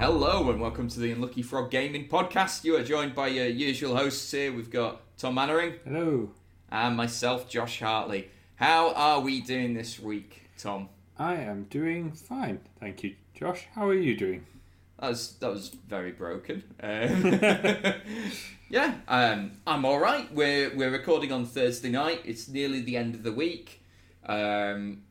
Hello and welcome to the Unlucky Frog Gaming Podcast. You are joined by your usual hosts here. We've got Tom Mannering Hello. and myself, Josh Hartley. How are we doing this week, Tom? I am doing fine, thank you, Josh. How are you doing? That was that was very broken. Um, yeah, um, I'm all right. We're we're recording on Thursday night. It's nearly the end of the week. Um,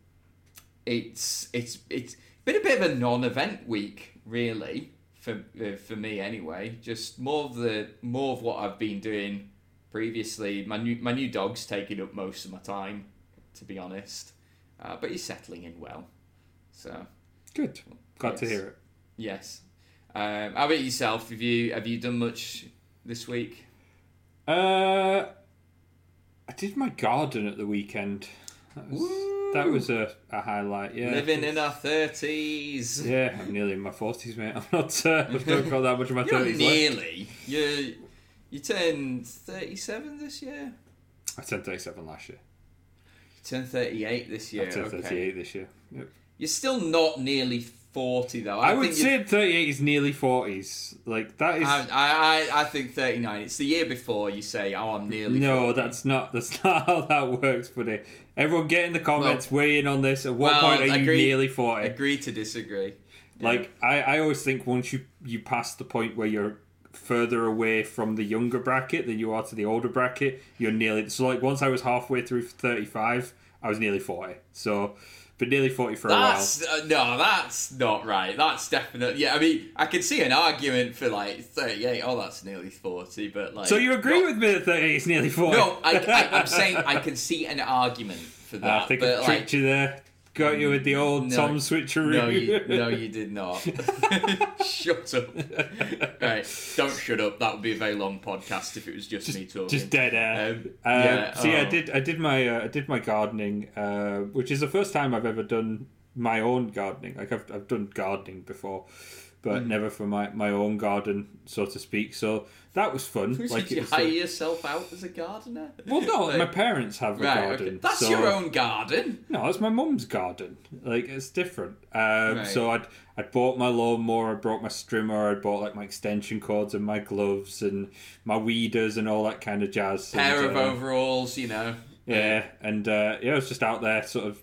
it's it's it's been a bit of a non-event week, really, for uh, for me anyway. Just more of the more of what I've been doing previously. My new my new dog's taking up most of my time, to be honest. Uh, but he's settling in well. So Good. Glad to hear it. Yes. Um, how about yourself? Have you have you done much this week? Uh, I did my garden at the weekend. That was, Woo! that was a, a highlight. Yeah. Living in our thirties. Yeah, I'm nearly in my forties, mate. I'm not. Uh, I've not got that much of my thirties left. nearly. You you turned thirty seven this year. I turned 37 last year. You turned thirty eight this year. I turned okay. 38 this year. Yep. You're still not nearly forty though. I, would say 38 is nearly 40s. Like that is. I, I I think thirty nine. It's the year before you say, "Oh, I'm nearly." no, 40. that's not. That's not how that works, buddy. Everyone, get in the comments, weigh in on this. At what Well, point are you nearly 40? Agree to disagree. Like I, I always think once you you pass the point where you're further away from the younger bracket than you are to the older bracket, you're nearly so like once I was halfway through thirty five, I was nearly forty. So but nearly forty for a while. Uh, no, that's not right. That's definitely yeah. I mean, I can see an argument for like thirty-eight. Oh, that's nearly forty, but like. So you agree no, with me that thirty eight is nearly forty? No, I, I, I'm saying I can see an argument for that. I think but I like, you there. Got you with the old No. Tom switcheroo. no, you, no, you did not. shut up. right, don't shut up. That would be a very long podcast if it was just, me talking. Just dead air. Um, Um, yeah, so yeah, I oh. did. I did my. Uh, I did my gardening, uh, which is the first time I've ever done my own gardening. Like I've I've done gardening before, but Hmm. never for my, my own garden, so to speak. So that was fun. Like you hire yourself out as a gardener? well, no, Like- my parents have a Right, garden. okay. That's so- your own garden. No, it's my mum's garden. Like it's different. Um, Right. So I'd I'd bought my lawnmower, I brought my strimmer, I'd bought like my extension cords and my gloves and my weeders and all that kind of jazz. Pair and, of uh, overalls, you know. Yeah, and uh, yeah, I was just out there, sort of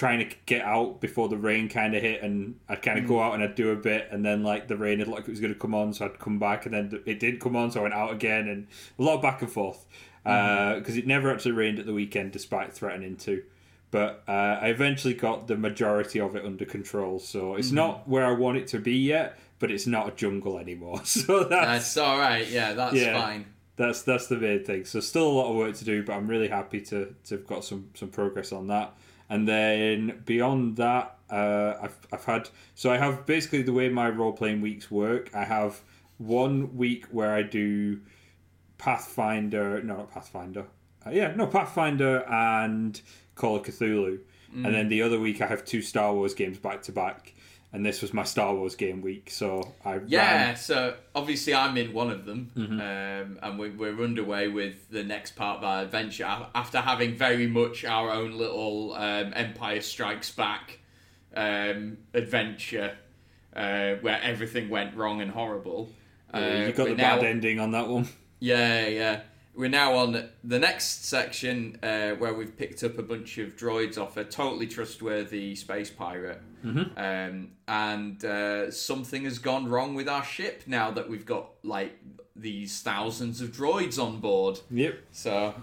trying to get out before the rain kind of hit, and I'd kind of Mm. go out and I'd do a bit, and then like the rain had like it was going to come on, so I'd come back, and then it did come on, so I went out again, and a lot of back and forth because Mm-hmm. it never actually rained at the weekend, despite threatening to. But uh, I eventually got the majority of it under control, so it's not where I want it to be yet, but it's not a jungle anymore. So that's That's all right. Yeah, that's Yeah. fine. that's that's the main thing. So still a lot of work to do, but I'm really happy to to have got some some progress on that. And then beyond that, uh, I've I've had so I have basically the way my role playing weeks work. I have one week where I do Pathfinder, no, not Pathfinder. Uh, yeah, no, Pathfinder and Call of Cthulhu. And then the other week I have two Star Wars games back to back. And this was my Star Wars game week, so I Yeah, ran so obviously I'm in one of them, Mm-hmm. um, and we, we're underway with the next part of our adventure after having very much our own little um, Empire Strikes Back um, adventure uh, where everything went wrong and horrible. Yeah, Uh, you got the now- bad ending on that one. Yeah, yeah. We're now on the next section uh, where we've picked up a bunch of droids off a totally trustworthy space pirate. Mm-hmm. Um, and uh, something has gone wrong with our ship now that we've got like these thousands of droids on board. Yep. So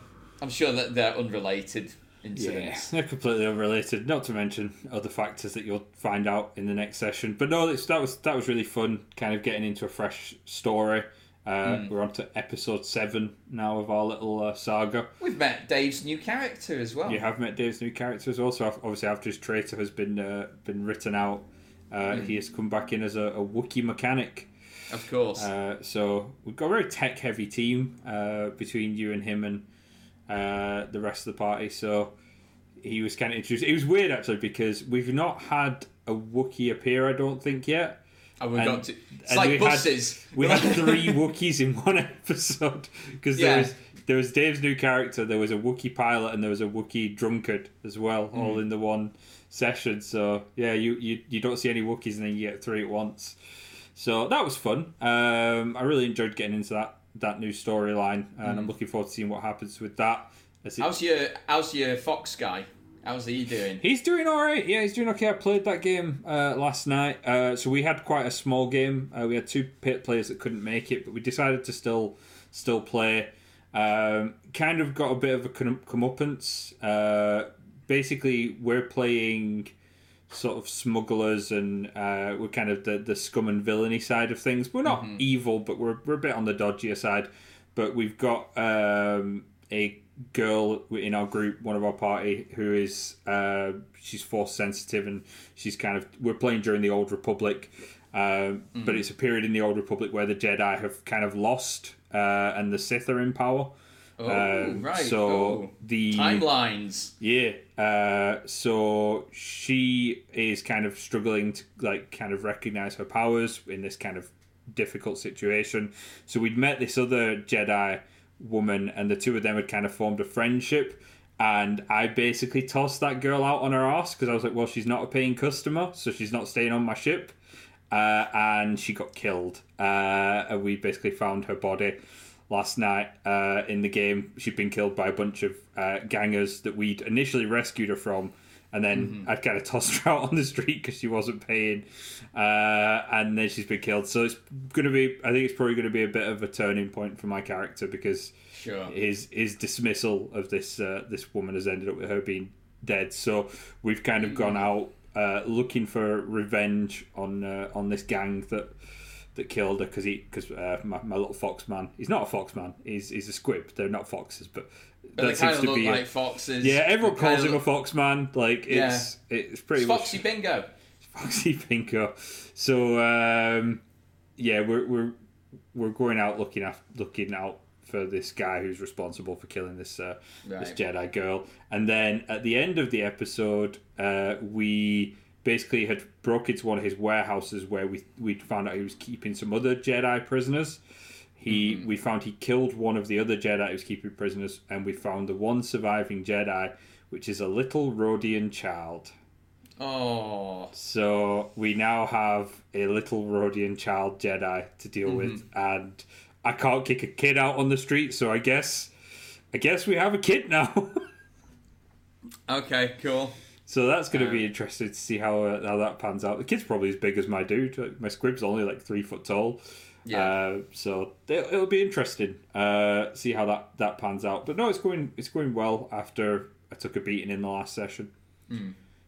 I'm sure that they're unrelated Yeah, incidents. they're completely unrelated. Not to mention other factors that you'll find out in the next session. But no, that was that was really fun. Kind of getting into a fresh story. Uh, Hmm. We're on to episode seven now of our little uh, saga. We've met Dave's new character as well. You have met Dave's new character as well. So obviously, after his traitor has been uh, been written out, uh, Hmm. he has come back in as a, a Wookiee mechanic. Of course. Uh, so we've got a very tech heavy team uh, between you and him and uh, the rest of the party. So he was kind of introduced. It was weird actually because we've not had a Wookiee appear. I don't think yet. And we And- got to. It's like we had- buses. We had three Wookiees in one episode because Yeah. there was there was Dave's new character, there was a Wookiee pilot, and there was a Wookiee drunkard as well, Mm. all in the one session. So yeah, you, you you don't see any Wookiees, and then you get three at once. So that was fun. Um, I really enjoyed getting into that that new storyline, and Mm. I'm looking forward to seeing what happens with that. It- How's your How's your Fox guy? How's he doing? He's doing all right. Yeah, he's doing okay. I played that game uh, last night. Uh, so we had quite a small game. Uh, we had two pit players that couldn't make it, but we decided to still still play. Um, kind of got a bit of a come- comeuppance. Uh, basically, we're playing sort of smugglers and uh, we're kind of the, the scum and villainy side of things. We're not evil, but we're, we're a bit on the dodgier side. But we've got um, a girl in our group, one of our party, who is uh, she's force sensitive and she's kind of we're playing during the Old Republic. Um, But it's a period in the Old Republic where the Jedi have kind of lost uh, and the Sith are in power. Oh, Um, right. So oh. the timelines. yeah. Uh, so she is kind of struggling to like kind of recognize her powers in this kind of difficult situation. So we'd met this other Jedi woman, and the two of them had kind of formed a friendship. And I basically tossed that girl out on her ass because I was like, well, she's not a paying customer, so she's not staying on my ship. Uh, and she got killed. Uh, and we basically found her body last night uh, in the game. She'd been killed by a bunch of uh, gangers that we'd initially rescued her from, and then I'd kind of tossed her out on the street because she wasn't paying, uh, and then she's been killed. So it's gonna be. I think it's probably gonna be a bit of a turning point for my character because Sure. his his dismissal of this uh, this woman has ended up with her being dead. So we've kind of gone out uh, looking for revenge on uh, on this gang that that killed her because he because uh, my, my little fox man he's not a fox man he's he's a squib they're not foxes but But that kind seems of to look be like foxes. yeah everyone calls him a fox man like it's it's pretty It's much Foxy Bingo. Foxy Bingo. So um, yeah, we're we're we're going out looking at looking out for this guy who's responsible for killing this uh, this Jedi girl, and then at the end of the episode, uh, we basically had broke into one of his warehouses where we we found out he was keeping some other Jedi prisoners. He we found he killed one of the other Jedi who was keeping prisoners, and we found the one surviving Jedi, which is a little Rodian child. Oh, So we now have a little Rodian child Jedi to deal with, and I can't kick a kid out on the street. So I guess, I guess we have a kid now. okay, cool. so that's going to Uh, be interesting to see how uh, how that pans out. The kid's probably as big as my dude. My squib's only like three foot tall. Yeah. Uh, so it'll, it'll be interesting. Uh, see how that that pans out. But no, it's going it's going well after I took a beating in the last session.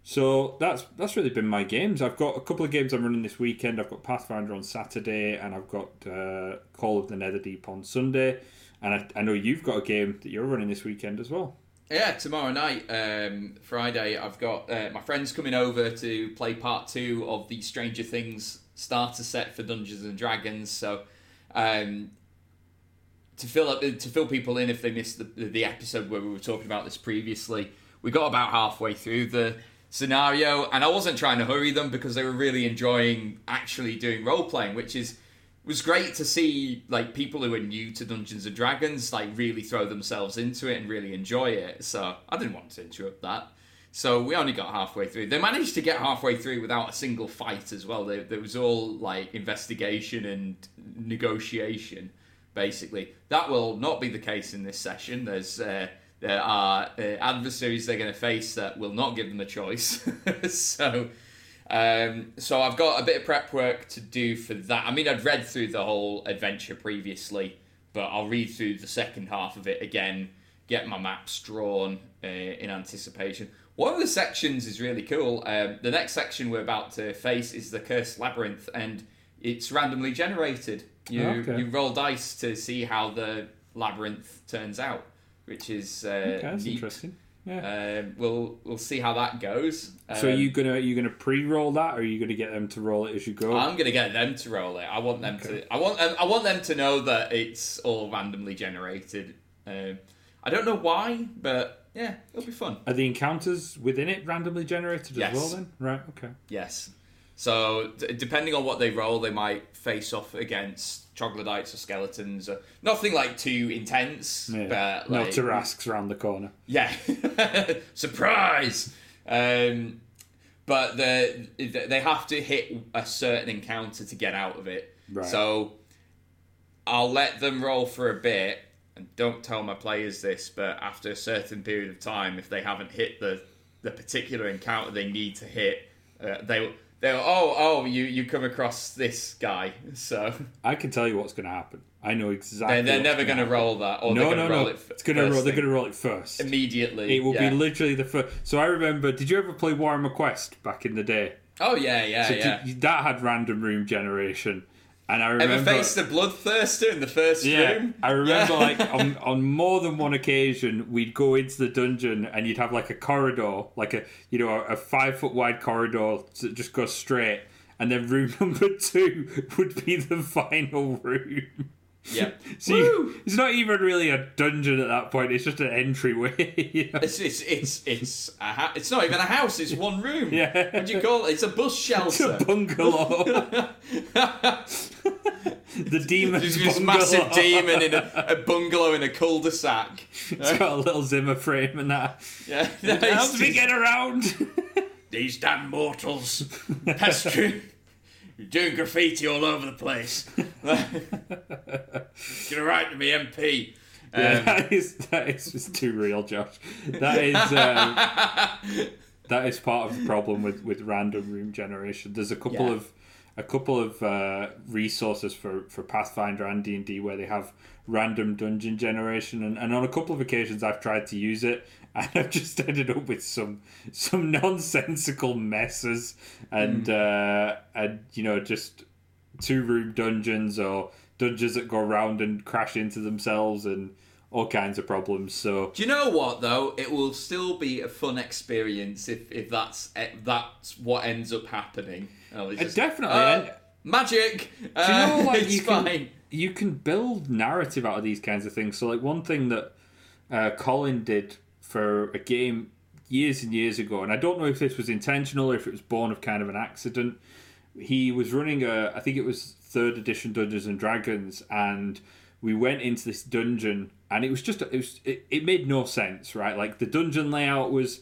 So that's that's really been my games. I've got a couple of games I'm running this weekend. I've got Pathfinder on Saturday, and I've got uh, Call of the Netherdeep on Sunday. And I, I know you've got a game that you're running this weekend as well. Yeah, tomorrow night, um, Friday, I've got uh, my friends coming over to play part two of the Stranger Things starter set for Dungeons and Dragons. So, um, to fill up to fill people in if they missed the, the episode where we were talking about this previously, we got about halfway through the scenario, and I wasn't trying to hurry them because they were really enjoying actually doing role playing, which is was great to see like people who are new to Dungeons and Dragons like really throw themselves into it and really enjoy it. So I didn't want to interrupt that. So we only got halfway through. They managed to get halfway through without a single fight as well. There, was all like investigation and negotiation, basically. That will not be the case in this session. There's uh, there are uh, adversaries they're going to face that will not give them a choice. so. Um, so I've got a bit of prep work to do for that. I mean, I'd read through the whole adventure previously, but I'll read through the second half of it again, get my maps drawn uh, in anticipation. One of the sections is really cool. Um, the next section we're about to face is the Cursed Labyrinth, and it's randomly generated. You Oh, okay. you roll dice to see how the labyrinth turns out, which is uh, Okay, that's neat. interesting. Yeah. Um, we'll we'll see how that goes. so are Um, you gonna are you gonna pre-roll that, or are you gonna get them to roll it as you go? I'm gonna get them to roll it. I want them Okay. to. I want. I want them to know that it's all randomly generated. Um, I don't know why, but yeah, it'll be fun. Are the encounters within it randomly generated Yes. as well? Then right, okay. Yes. So d- depending on what they roll, they might face off against troglodytes or skeletons. Or, nothing like too intense, Yeah. but no like, Tarrasques around the corner. Yeah, surprise. Um, but the they have to hit a certain encounter to get out of it. Right. So I'll let them roll for a bit, and don't tell my players this. But after a certain period of time, if they haven't hit the the particular encounter they need to hit, uh, they they oh oh you you come across this guy. So I can tell you what's going to happen. I know exactly. they're, they're never going to roll that, or No, no, going to roll no. it. f- It's going to roll. They're going to roll it first. immediately. It will yeah. be literally the first. So I remember. Did you ever play Warhammer Quest back in the day? Oh yeah, yeah, So yeah. did- that had random room generation, and I remember. Ever faced a bloodthirster in the first yeah, room? I remember Yeah. like on, on more than one occasion we'd go into the dungeon and you'd have like a corridor, like a you know a, a five foot wide corridor that just goes straight, and then room number two would be the final room. Yeah. So you, it's not even really a dungeon at that point; it's just an entryway. you know? It's it's it's it's a ha- it's not even a house. It's one room. Yeah. What do you call it? It's a bus It's shelter. a bungalow. the demon There's this bungalow. massive demon in a, a bungalow in a cul-de-sac. It's got a little Zimmer frame and that. Yeah. Help me get around. These damn mortals pestering. You're doing graffiti all over the place. Get a right to me, MP. Yeah, Um, that is that is just too real, Josh. That is um, that is part of the problem with, with random room generation. There's a couple Yeah. of a couple of uh, resources for, for Pathfinder and D and D where they have random dungeon generation, and, and on a couple of occasions I've tried to use it, and I've just ended up with some some nonsensical messes, and uh, and you know just two room dungeons or dungeons that go around and crash into themselves and all kinds of problems. So Do you know what though? It will still be a fun experience if, if that's if that's what ends up happening. Oh, just, definitely, uh, magic. Do you know, Uh, like it's you can fine. you can build narrative out of these kinds of things. So, like one thing that uh, Colin did for a game years and years ago, and I don't know if this was intentional or if it was born of kind of an accident. He was running a, I think it was third edition Dungeons and Dragons, and we went into this dungeon, and it was just it was it, it made no sense, right? Like the dungeon layout was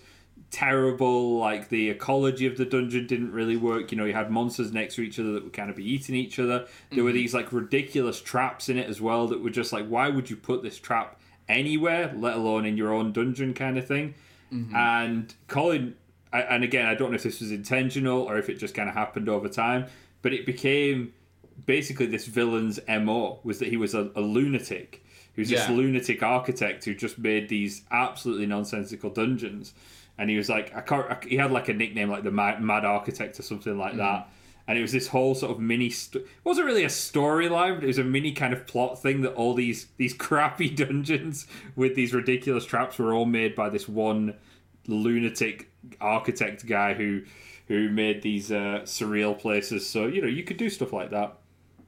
terrible like the ecology of the dungeon didn't really work you know you had monsters next to each other that would kind of be eating each other there were mm-hmm. these like ridiculous traps in it as well that were just like why would you put this trap anywhere let alone in your own dungeon kind of thing. Mm-hmm. And colin and again i don't know if this was intentional or if it just kind of happened over time but it became basically this villain's mo was that he was a, a lunatic. He was this lunatic architect who just made these absolutely nonsensical dungeons. And he was like I can't I- he had like a nickname like the mad, mad architect or something like mm. that and it was this whole sort of mini st- it wasn't really a storyline but it was a mini kind of plot thing that all these these crappy dungeons with these ridiculous traps were all made by this one lunatic architect guy who who made these uh, surreal places so you know you could do stuff like that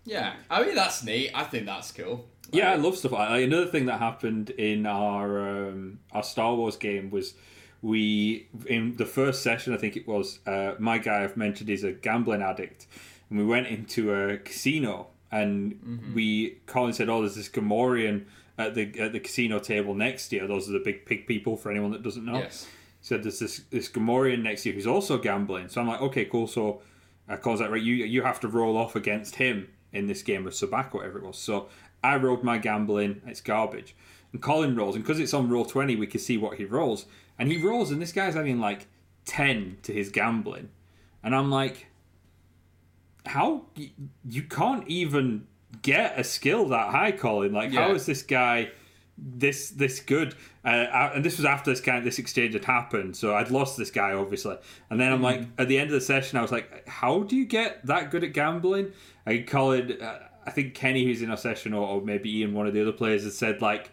Yeah, I mean that's neat. I think that's cool. yeah, I love stuff like that. Another thing that happened in our um, our Star Wars game was we in the first session, I think it was. Uh, my guy I've mentioned is a gambling addict, and we went into a casino, and we Colin said, "Oh, there's this Gamorrean at the at the casino table next to you. Those are the big pig people for anyone that doesn't know." Yes. said there's this this Gamorrean next to you who's also gambling. So I'm like, okay, cool. So uh, Colin's like, right, you you have to roll off against him in this game of Sabacc, whatever it was. So I rolled my gambling. It's garbage. And Colin rolls, and because it's on roll twenty, we can see what he rolls. And he rolls, and this guy's having like ten to his gambling, and I'm like, how you can't even get a skill that high, Colin? Like, how Yeah. is this guy? this this good uh, uh, and this was after this kind this exchange had happened so i'd lost this guy obviously and then i'm like at the end of the session i was like how do you get that good at gambling i call it uh, i think kenny who's in our session or, or maybe ian one of the other players has said like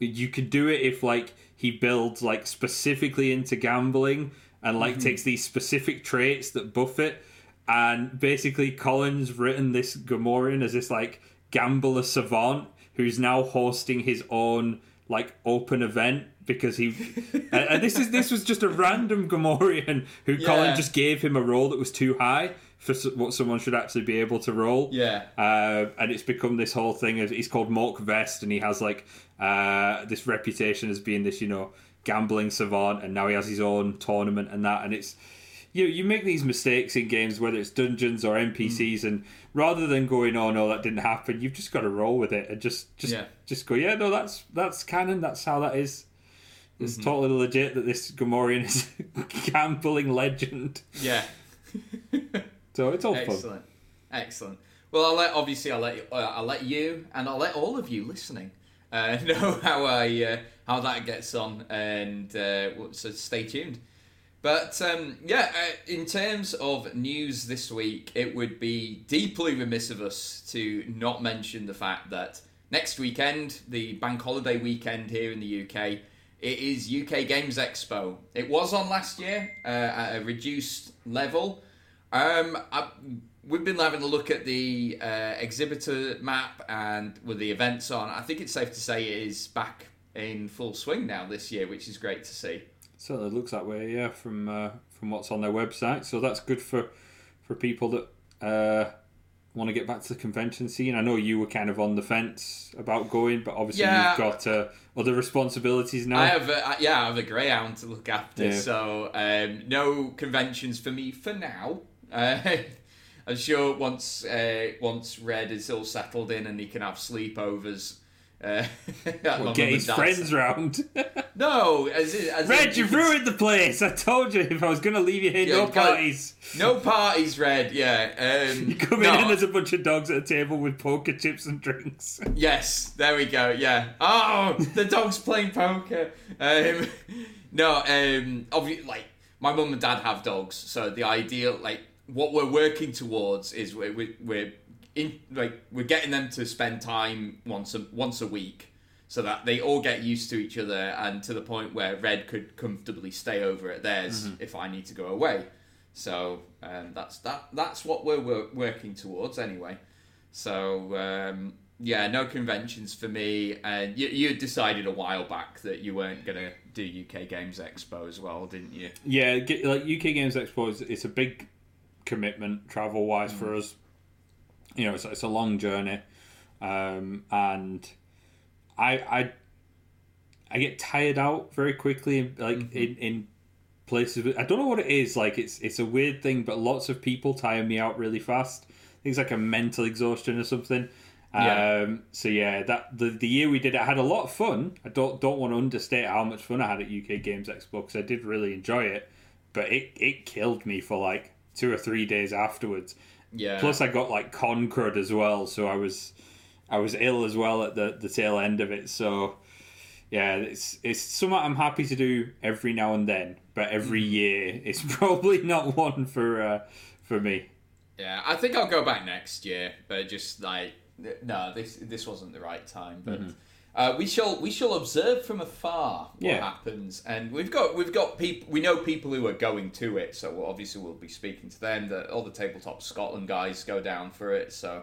you could do it if like he builds like specifically into gambling and like takes these specific traits that buff it and basically Colin's written this Gamorrean as this like gambler savant who's now hosting his own like open event because he and, this is this was just a random Gamorrean who Colin just gave him a roll that was too high for what someone should actually be able to roll. Yeah. Uh, and it's become this whole thing of he's called Mork Vest and he has like uh, this reputation as being this, you know, gambling savant and now he has his own tournament and that and it's you know, you make these mistakes in games whether it's dungeons or NPCs and rather than going oh no that didn't happen you've just got to roll with it and just just Yeah. just go yeah no that's that's canon that's how that is it's Mm-hmm. totally legit that this Gamorrean is a gambling legend Yeah. so it's all fun Excellent. Excellent. Well, I'll let obviously I'll let you, uh, I'll let you and I'll let all of you listening uh, know how I uh, how that gets on, and uh, so stay tuned. But um, yeah, uh, in terms of news this week, it would be deeply remiss of us to not mention the fact that next weekend, the bank holiday weekend here in the UK, it is UK Games Expo. It was on last year uh, at a reduced level. Um, I, we've been having a look at the uh, exhibitor map and with the events on. I think it's safe to say it is back in full swing now this year, which is great to see. Certainly looks that way, yeah, from uh, from what's on their website. So that's good for for people that uh, want to get back to the convention scene. I know you were kind of on the fence about going, but obviously Yeah. you've got uh, other responsibilities now. I have a, yeah, I have a greyhound to look after, Yeah. so um, no conventions for me for now. Uh, I'm sure once uh, once Red is all settled in and he can have sleepovers. Uh, mum get his friends round. No, as, in- as Red, you you've ruined the place. I told you if I was going to leave you here, Yeah, no parties. No parties, Red. Yeah. Um, You come no. in and there's a bunch of dogs at a table with poker chips and drinks. Yes, there we go. Yeah. Oh, the dog's playing poker. Um, no, um, obviously, like my mum and dad have dogs, so the ideal, like, what we're working towards is we're we're, we're in like we're getting them to spend time once a once a week, so that they all get used to each other, and to the point where Red could comfortably stay over at theirs if I need to go away. So um, that's that. That's what we're, wor- working towards anyway. So um, yeah, no conventions for me. And you, you decided a while back that you weren't gonna do UK Games Expo as well, didn't you? Yeah, like UK Games Expo is it's a big commitment travel wise for us. You know, it's, it's a long journey, um, and I I I get tired out very quickly. Like in in places, I don't know what it is. Like it's it's a weird thing, but lots of people tire me out really fast. Things like a mental exhaustion or something. Yeah. Um, so yeah, that the, the year we did it, I had a lot of fun. I don't don't want to understate how much fun I had at UK Games Expo because I did really enjoy it, but it it killed me for like two or three days afterwards. Yeah. Plus, I got like con crud as well, so I was I was ill as well at the the tail end of it. So yeah, it's it's something I'm happy to do every now and then, but every year it's probably not one for uh, for me. Yeah, I think I'll go back next year, but just like no, this this wasn't the right time. But uh, we shall we shall observe from afar what Yeah. happens, and we've got we've got people we know people who are going to it, so we'll, obviously we'll be speaking to them. The, all the tabletop Scotland guys go down for it, so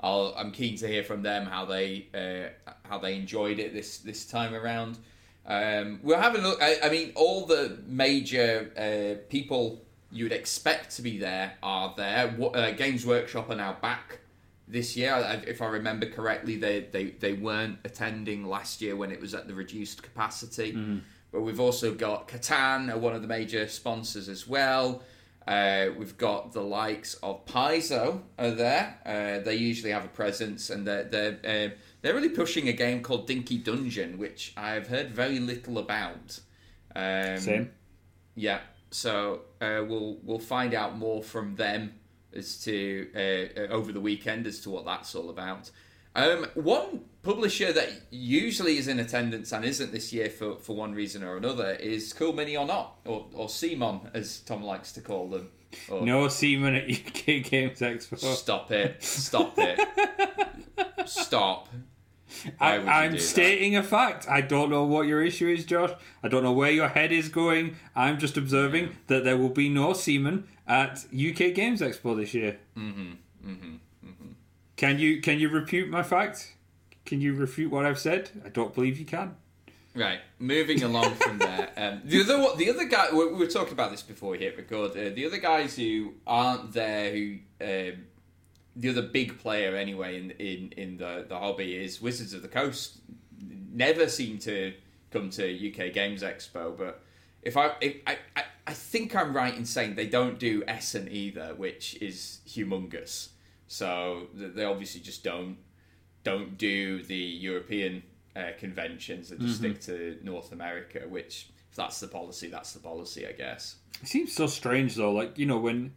I'll I'm keen to hear from them how they uh, how they enjoyed it this this time around. Um, we're having a look. I, I mean, all the major uh, people you would expect to be there are there. Wo- Uh, Games Workshop are now back this year. If I remember correctly, they, they, they weren't attending last year when it was at the reduced capacity. But we've also got Catan, one of the major sponsors as well. Uh, we've got the likes of Paizo are there. Uh, they usually have a presence, and they're they're uh, they're really pushing a game called Dinky Dungeon, which I've heard very little about. Um, Same. yeah, so uh, we'll we'll find out more from them as to uh, uh, over the weekend as to what that's all about. Um, one publisher that usually is in attendance and isn't this year for, for one reason or another is Cool Mini or Not, or, or CMON as Tom likes to call them. Or, No semen at UK Games Expo. Stop it! Stop it! Stop! I, I'm do that? stating a fact. I don't know what your issue is, Josh. I don't know where your head is going. I'm just observing that there will be no semen at UK Games Expo this year. Mm-hmm. Mm-hmm. Can you can you refute my fact? Can you refute what I've said? I don't believe you can. Right, moving along from there. Um, the other the other guy we, we were talking about this before we hit record. Uh, the other guys who aren't there, who um, the other big player anyway in in in the the hobby is Wizards of the Coast. Never seem to come to UK Games Expo, but if I if, I, I I think I'm right in saying they don't do Essen either, which is humongous. So they obviously just don't don't do the European uh, conventions and just stick to North America. Which if that's the policy, that's the policy, I guess. It seems so strange though, like you know when,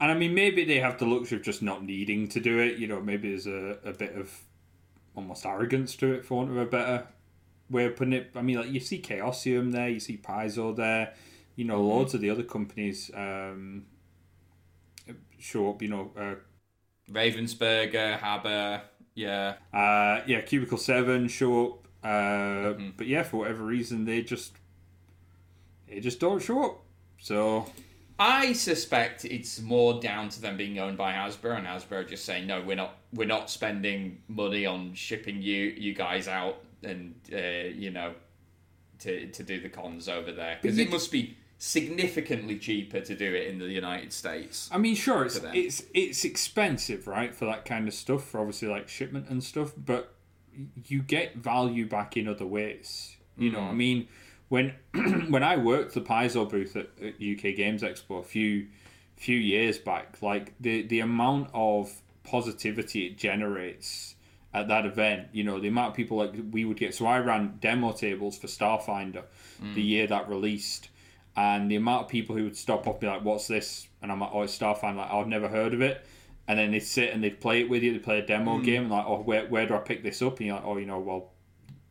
and I mean maybe they have the luxury of just not needing to do it. You know, maybe there's a, a bit of almost arrogance to it, for want of a better way of putting it. I mean, like you see Chaosium there, you see Paizo there, you know, loads of the other companies um, show up. You know, uh, Ravensburger, Haber, yeah. uh, yeah, Cubicle Seven show up, uh, but yeah, for whatever reason they just they just don't show up. So I suspect it's more down to them being owned by Hasbro and Hasbro just saying no, we're not we're not spending money on shipping you you guys out and uh, you know to to do the cons over there because it must be significantly cheaper to do it in the United States. I mean, sure, it's it's it's expensive, right, for that kind of stuff, for obviously like shipment and stuff. But you get value back in other ways. You know, I mm. mean, when when I worked the Paizo booth at, at UK Games Expo a few few years back, like the the amount of positivity it generates at that event, you know, the amount of people like we would get. So I ran demo tables for Starfinder the mm. year that released, and the amount of people who would stop up and be like, "What's this?" and I'm like, "Oh, it's Starfinder." Like, I've never heard of it. And then they'd sit and they'd play it with you. They play a demo game, and like, "Oh, where where do I pick this up?" And you're like, "Oh, you know, well,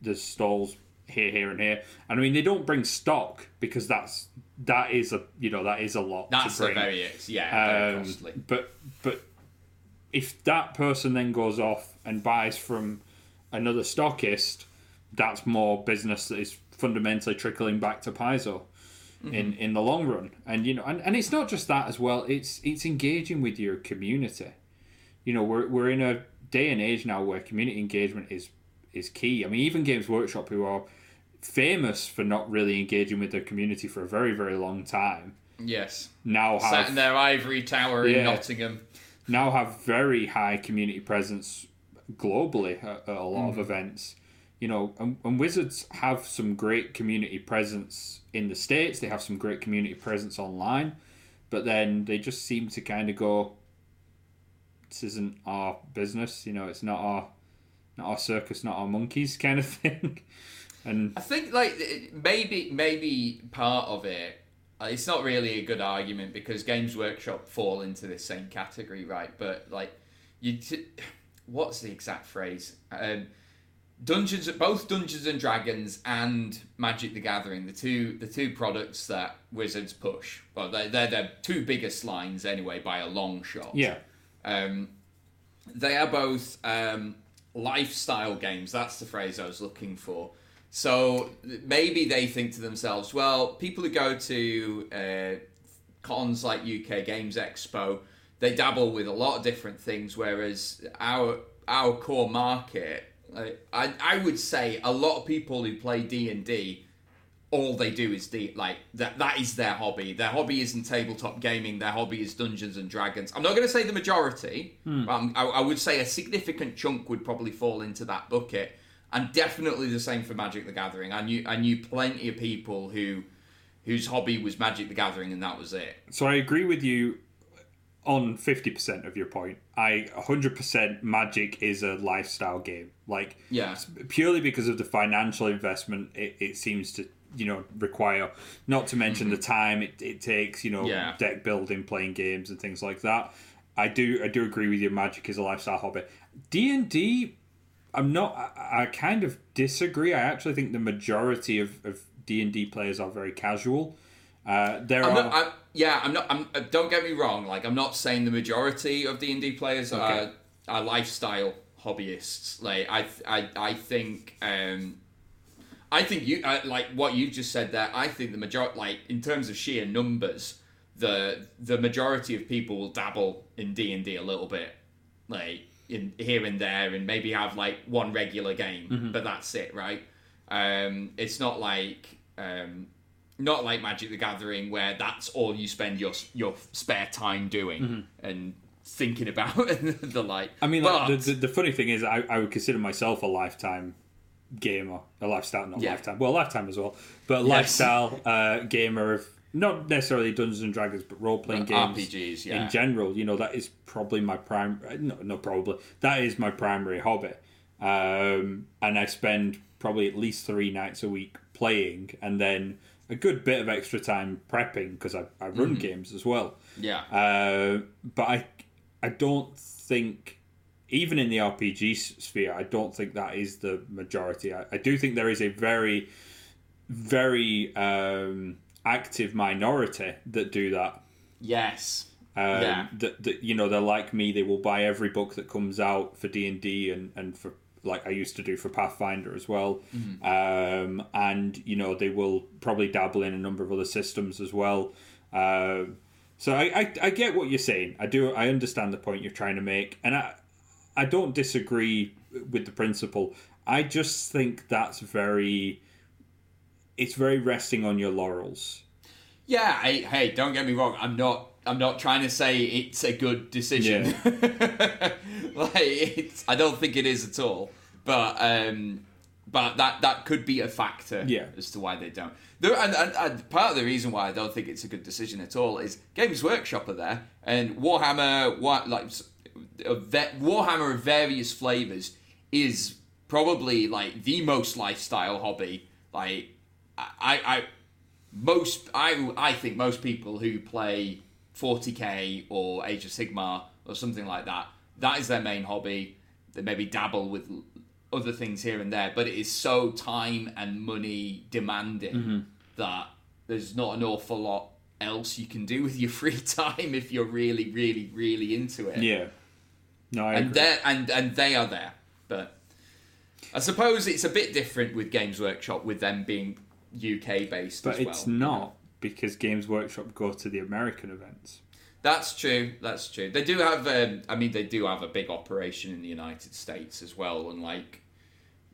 there's stalls here, here, and here." And I mean, they don't bring stock because that's that is a you know that is a lot. That's to bring. very yeah very Um, costly. but but if that person then goes off and buys from another stockist, that's more business that is fundamentally trickling back to Paizo in mm-hmm. in the long run. And you know, and, and it's not just that as well. It's it's engaging with your community. You know, we're we're in a day and age now where community engagement is is key. I mean, even Games Workshop, who are famous for not really engaging with their community for a very very long time, Yes, now have sat in their ivory tower Yeah. in Nottingham. now have very high community presence globally at, at a lot of mm. events. You know, and, and Wizards have some great community presence in the States. They have some great community presence online, but then they just seem to kind of go, "This isn't our business." You know, it's not our, not our circus, not our monkeys, kind of thing. And I think like maybe maybe part of it. uh, It's not really a good argument because Games Workshop fall into this same category, right? But like, you, t- what's the exact phrase? Um, Dungeons, both Dungeons and Dragons and Magic the Gathering, the two the two products that Wizards push. Well, they're they're their two biggest lines anyway by a long shot. yeah, Um, they are both um, lifestyle games. That's the phrase I was looking for. So maybe they think to themselves, well, people who go to uh, cons like UK Games Expo, they dabble with a lot of different things, whereas our our core market, I I would say a lot of people who play D and D all they do is the like that that is their hobby. Their hobby isn't tabletop gaming. Their hobby is dungeons and dragons. I'm not going to say the majority hmm. but I'm- I, I would say a significant chunk would probably fall into that bucket. And definitely the same for magic the gathering. I knew i knew plenty of people who whose hobby was magic the gathering and that was it. So I agree with you on 50% of your point. I 100% Magic is a lifestyle game. Like, Yeah. purely because of the financial investment it, it seems to, you know, require, not to mention the time it, it takes, you know, Mm-hmm. Yeah. deck building, playing games and things like that. I do I do agree with you Magic is a lifestyle hobby. D&D I'm not I, I kind of disagree. I actually think the majority of, of D&D players are very casual. Uh, there I'm are not, yeah, I'm not. I'm, uh, don't get me wrong. Like, I'm not saying the majority of D and D players Okay. are, are lifestyle hobbyists. Like, I, I, I think, um, I think you uh, like what you just said there. I think the majority, like in terms of sheer numbers, the the majority of people will dabble in D and D a little bit, like in here and there, and maybe have like one regular game, but that's it, right? Um, it's not like um, not like Magic the Gathering where that's all you spend your your spare time doing and thinking about the like. I mean, but, like, the, the, the funny thing is, I, I would consider myself a lifetime gamer, a lifestyle, not Yeah. lifetime, well, lifetime as well, but Yes. lifestyle uh, gamer of not necessarily Dungeons and Dragons, but role playing games RPGs, yeah. in general. You know, that is probably my prime. No, no, probably that is my primary hobby, um, and I spend probably at least three nights a week playing, and then a good bit of extra time prepping because I, I run games as well. yeah, Uh, but I, I don't think, even in the RPG sphere, I don't think that is the majority. I, I do think there is a very, very um, active minority that do that. yes, Um, Yeah. that, that you know they're like me. They will buy every book that comes out for D and D and and for like I used to do for Pathfinder as well. Um, and you know they will probably dabble in a number of other systems as well. Um, so I, I I get what you're saying. I do. I understand the point you're trying to make, and I I don't disagree with the principle. I just think that's very. It's very resting on your laurels. yeah. I, hey, don't get me wrong. I'm not. I'm not trying to say it's a good decision. like it's, I don't think it is at all. But um, but that that could be a factor. Yeah. As to why they don't. There, and, and, and part of the reason why I don't think it's a good decision at all is Games Workshop are there and Warhammer. What like s- a ve- Warhammer of various flavors is probably like the most lifestyle hobby. Like I, I most I I think most people who play 40k or Age of Sigmar or something like that, that is their main hobby. They maybe dabble with other things here and there, but it is so time and money demanding mm-hmm. that there's not an awful lot else you can do with your free time if you're really, really, really into it. Yeah. No, I and they and and they are there, but I suppose it's a bit different with Games Workshop with them being UK based But as well. it's not because Games Workshop go to the American events. That's true. That's true. They do have. Um, I mean, they do have a big operation in the United States as well. And like,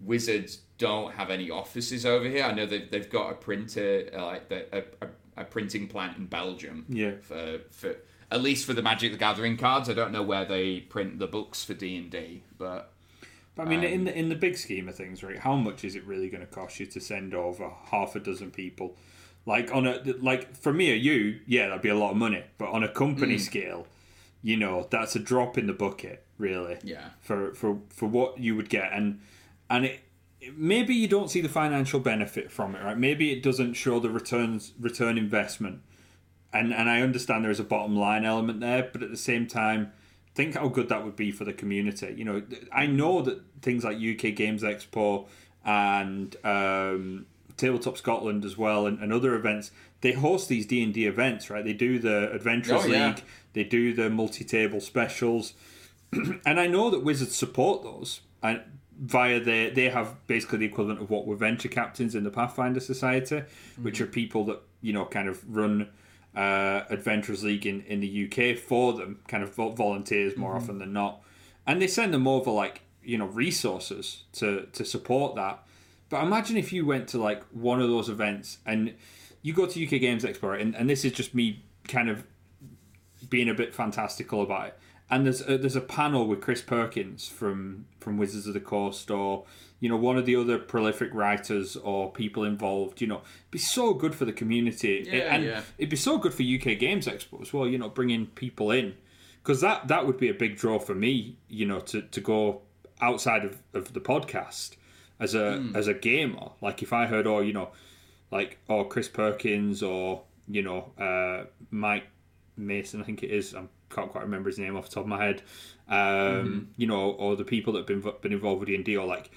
Wizards don't have any offices over here. I know they've they've got a printer, uh, like the, a, a, a printing plant in Belgium. Yeah. For for at least for the Magic the Gathering cards. I don't know where they print the books for D and D, but But I mean, Um, in the in the big scheme of things, right? How much is it really going to cost you to send over half a dozen people? Like on a like for me or you, yeah, that'd be a lot of money. But on a company scale, you know, that's a drop in the bucket, really. Yeah. For for for what you would get, and and it maybe you don't see the financial benefit from it, right? Maybe it doesn't show the returns return investment, and and I understand there is a bottom line element there, but at the same time, think how good that would be for the community. You know, I know that things like UK Games Expo and um, Tabletop Scotland as well, and, and other events, they host these D and D events, right? They do the Adventurers Oh, yeah. League, they do the multi-table specials, and I know that Wizards support those. And via their, they have basically the equivalent of what were venture captains in the Pathfinder Society, which mm-hmm. are people that you know kind of run uh, Adventurers League in, in the UK for them, kind of volunteers more mm-hmm. often than not, and they send them over like you know resources to to support that. But imagine if you went to like one of those events and you go to UK Games Expo, and, and this is just me kind of being a bit fantastical about it. And there's a, there's a panel with Chris Perkins from from Wizards of the Coast, or you know one of the other prolific writers or people involved. You know, it'd be so good for the community, Yeah, and yeah. it'd be so good for UK Games Expo as well. You know, bringing people in because that that would be a big draw for me. You know, to to go outside of, of the podcast as a Hmm. as a gamer. Like if I heard, oh, you know, like or Chris Perkins or you know uh, Mike Mason, I think it is. I can't quite remember his name off the top of my head. Um, You know, or the people that have been been involved with D and D, or like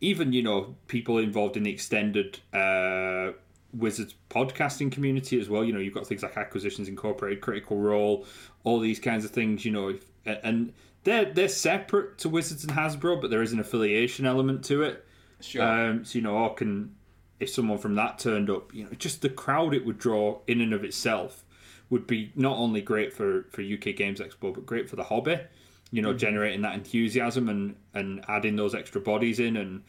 even you know people involved in the extended uh, Wizards podcasting community as well. You know, you've got things like Acquisitions Incorporated, Critical Role, all these kinds of things. You know, if, and they're they're separate to Wizards and Hasbro, but there is an affiliation element to it. Sure. Um, so you know, or can if someone from that turned up, you know, just the crowd it would draw in and of itself would be not only great for for UK Games Expo, but great for the hobby. You know, generating that enthusiasm and and adding those extra bodies in and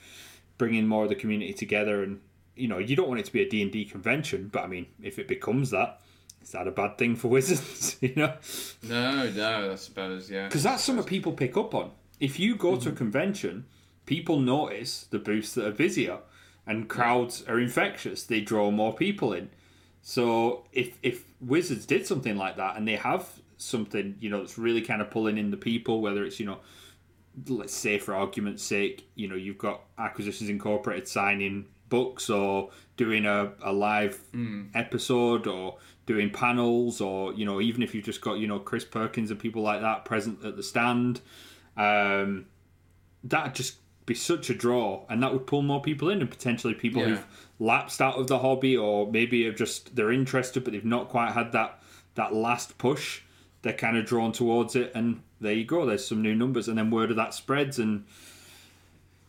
bringing more of the community together. And you know, you don't want it to be a D and D convention, but I mean, if it becomes that, is that a bad thing for Wizards? you know, No, no, I suppose, yeah. because that's something people pick up on. If you go to a convention, people notice the booths that are busier, and crowds are infectious. They draw more people in. So if if Wizards did something like that, and they have something you know that's really kind of pulling in the people, whether it's you know, let's say for argument's sake, you know you've got Acquisitions Incorporated signing books or doing a, a live episode or doing panels or you know even if you've just got you know Chris Perkins and people like that present at the stand um, that'd just be such a draw and that would pull more people in and potentially people Yeah. who've lapsed out of the hobby or maybe have just they're interested but they've not quite had that that last push. They're kind of drawn towards it and there you go there's some new numbers and then word of that spreads and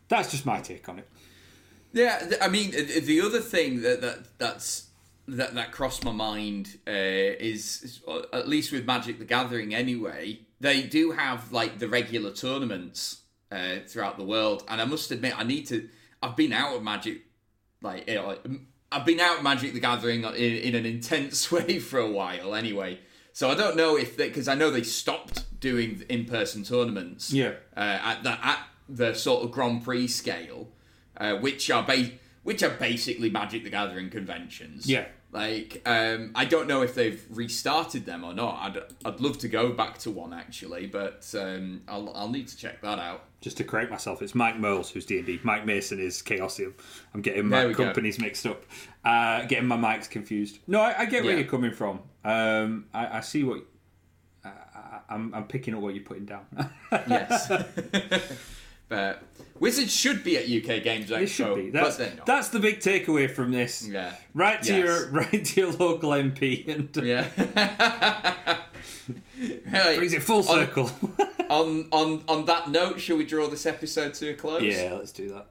that's just my take on it. Yeah, I mean, the other thing that, that that's that that crossed my mind uh, is, is uh, at least with Magic the Gathering anyway, they do have like the regular tournaments uh, throughout the world, and I must admit, I need to. I've been out of Magic, like, you know, like, I've been out of Magic the Gathering in, in an intense way for a while anyway. So I don't know if because I know they stopped doing in-person tournaments Yeah. uh, at the at the sort of Grand Prix scale, uh, which are ba- which are basically Magic the Gathering conventions. Yeah. Like, um, I don't know if they've restarted them or not. I'd, I'd love to go back to one actually, but um, I'll, I'll need to check that out. Just to correct myself, it's Mike Mearls who's D and D. Mike Mason is Chaosium. I'm getting my we go. companies mixed up, uh, getting my mics confused. No, I, I get where Yeah. you're coming from. Um, I, I see what I, I, I'm. I'm picking up what you're putting down. Yes. but Wizards should be at UK Games Expo, It should be. That's that's the big takeaway from this. Yeah. Write to Yes. your write to your local MP and Yeah. brings it full circle on on on that note, shall we draw this episode to a close? Yeah, let's do that.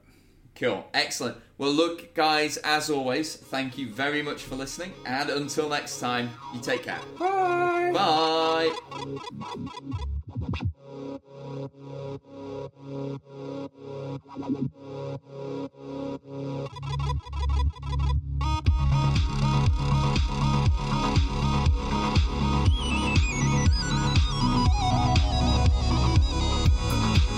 Cool. Excellent. Well, look, guys, as always, thank you very much for listening. And until next time, you take care. Bye. Bye.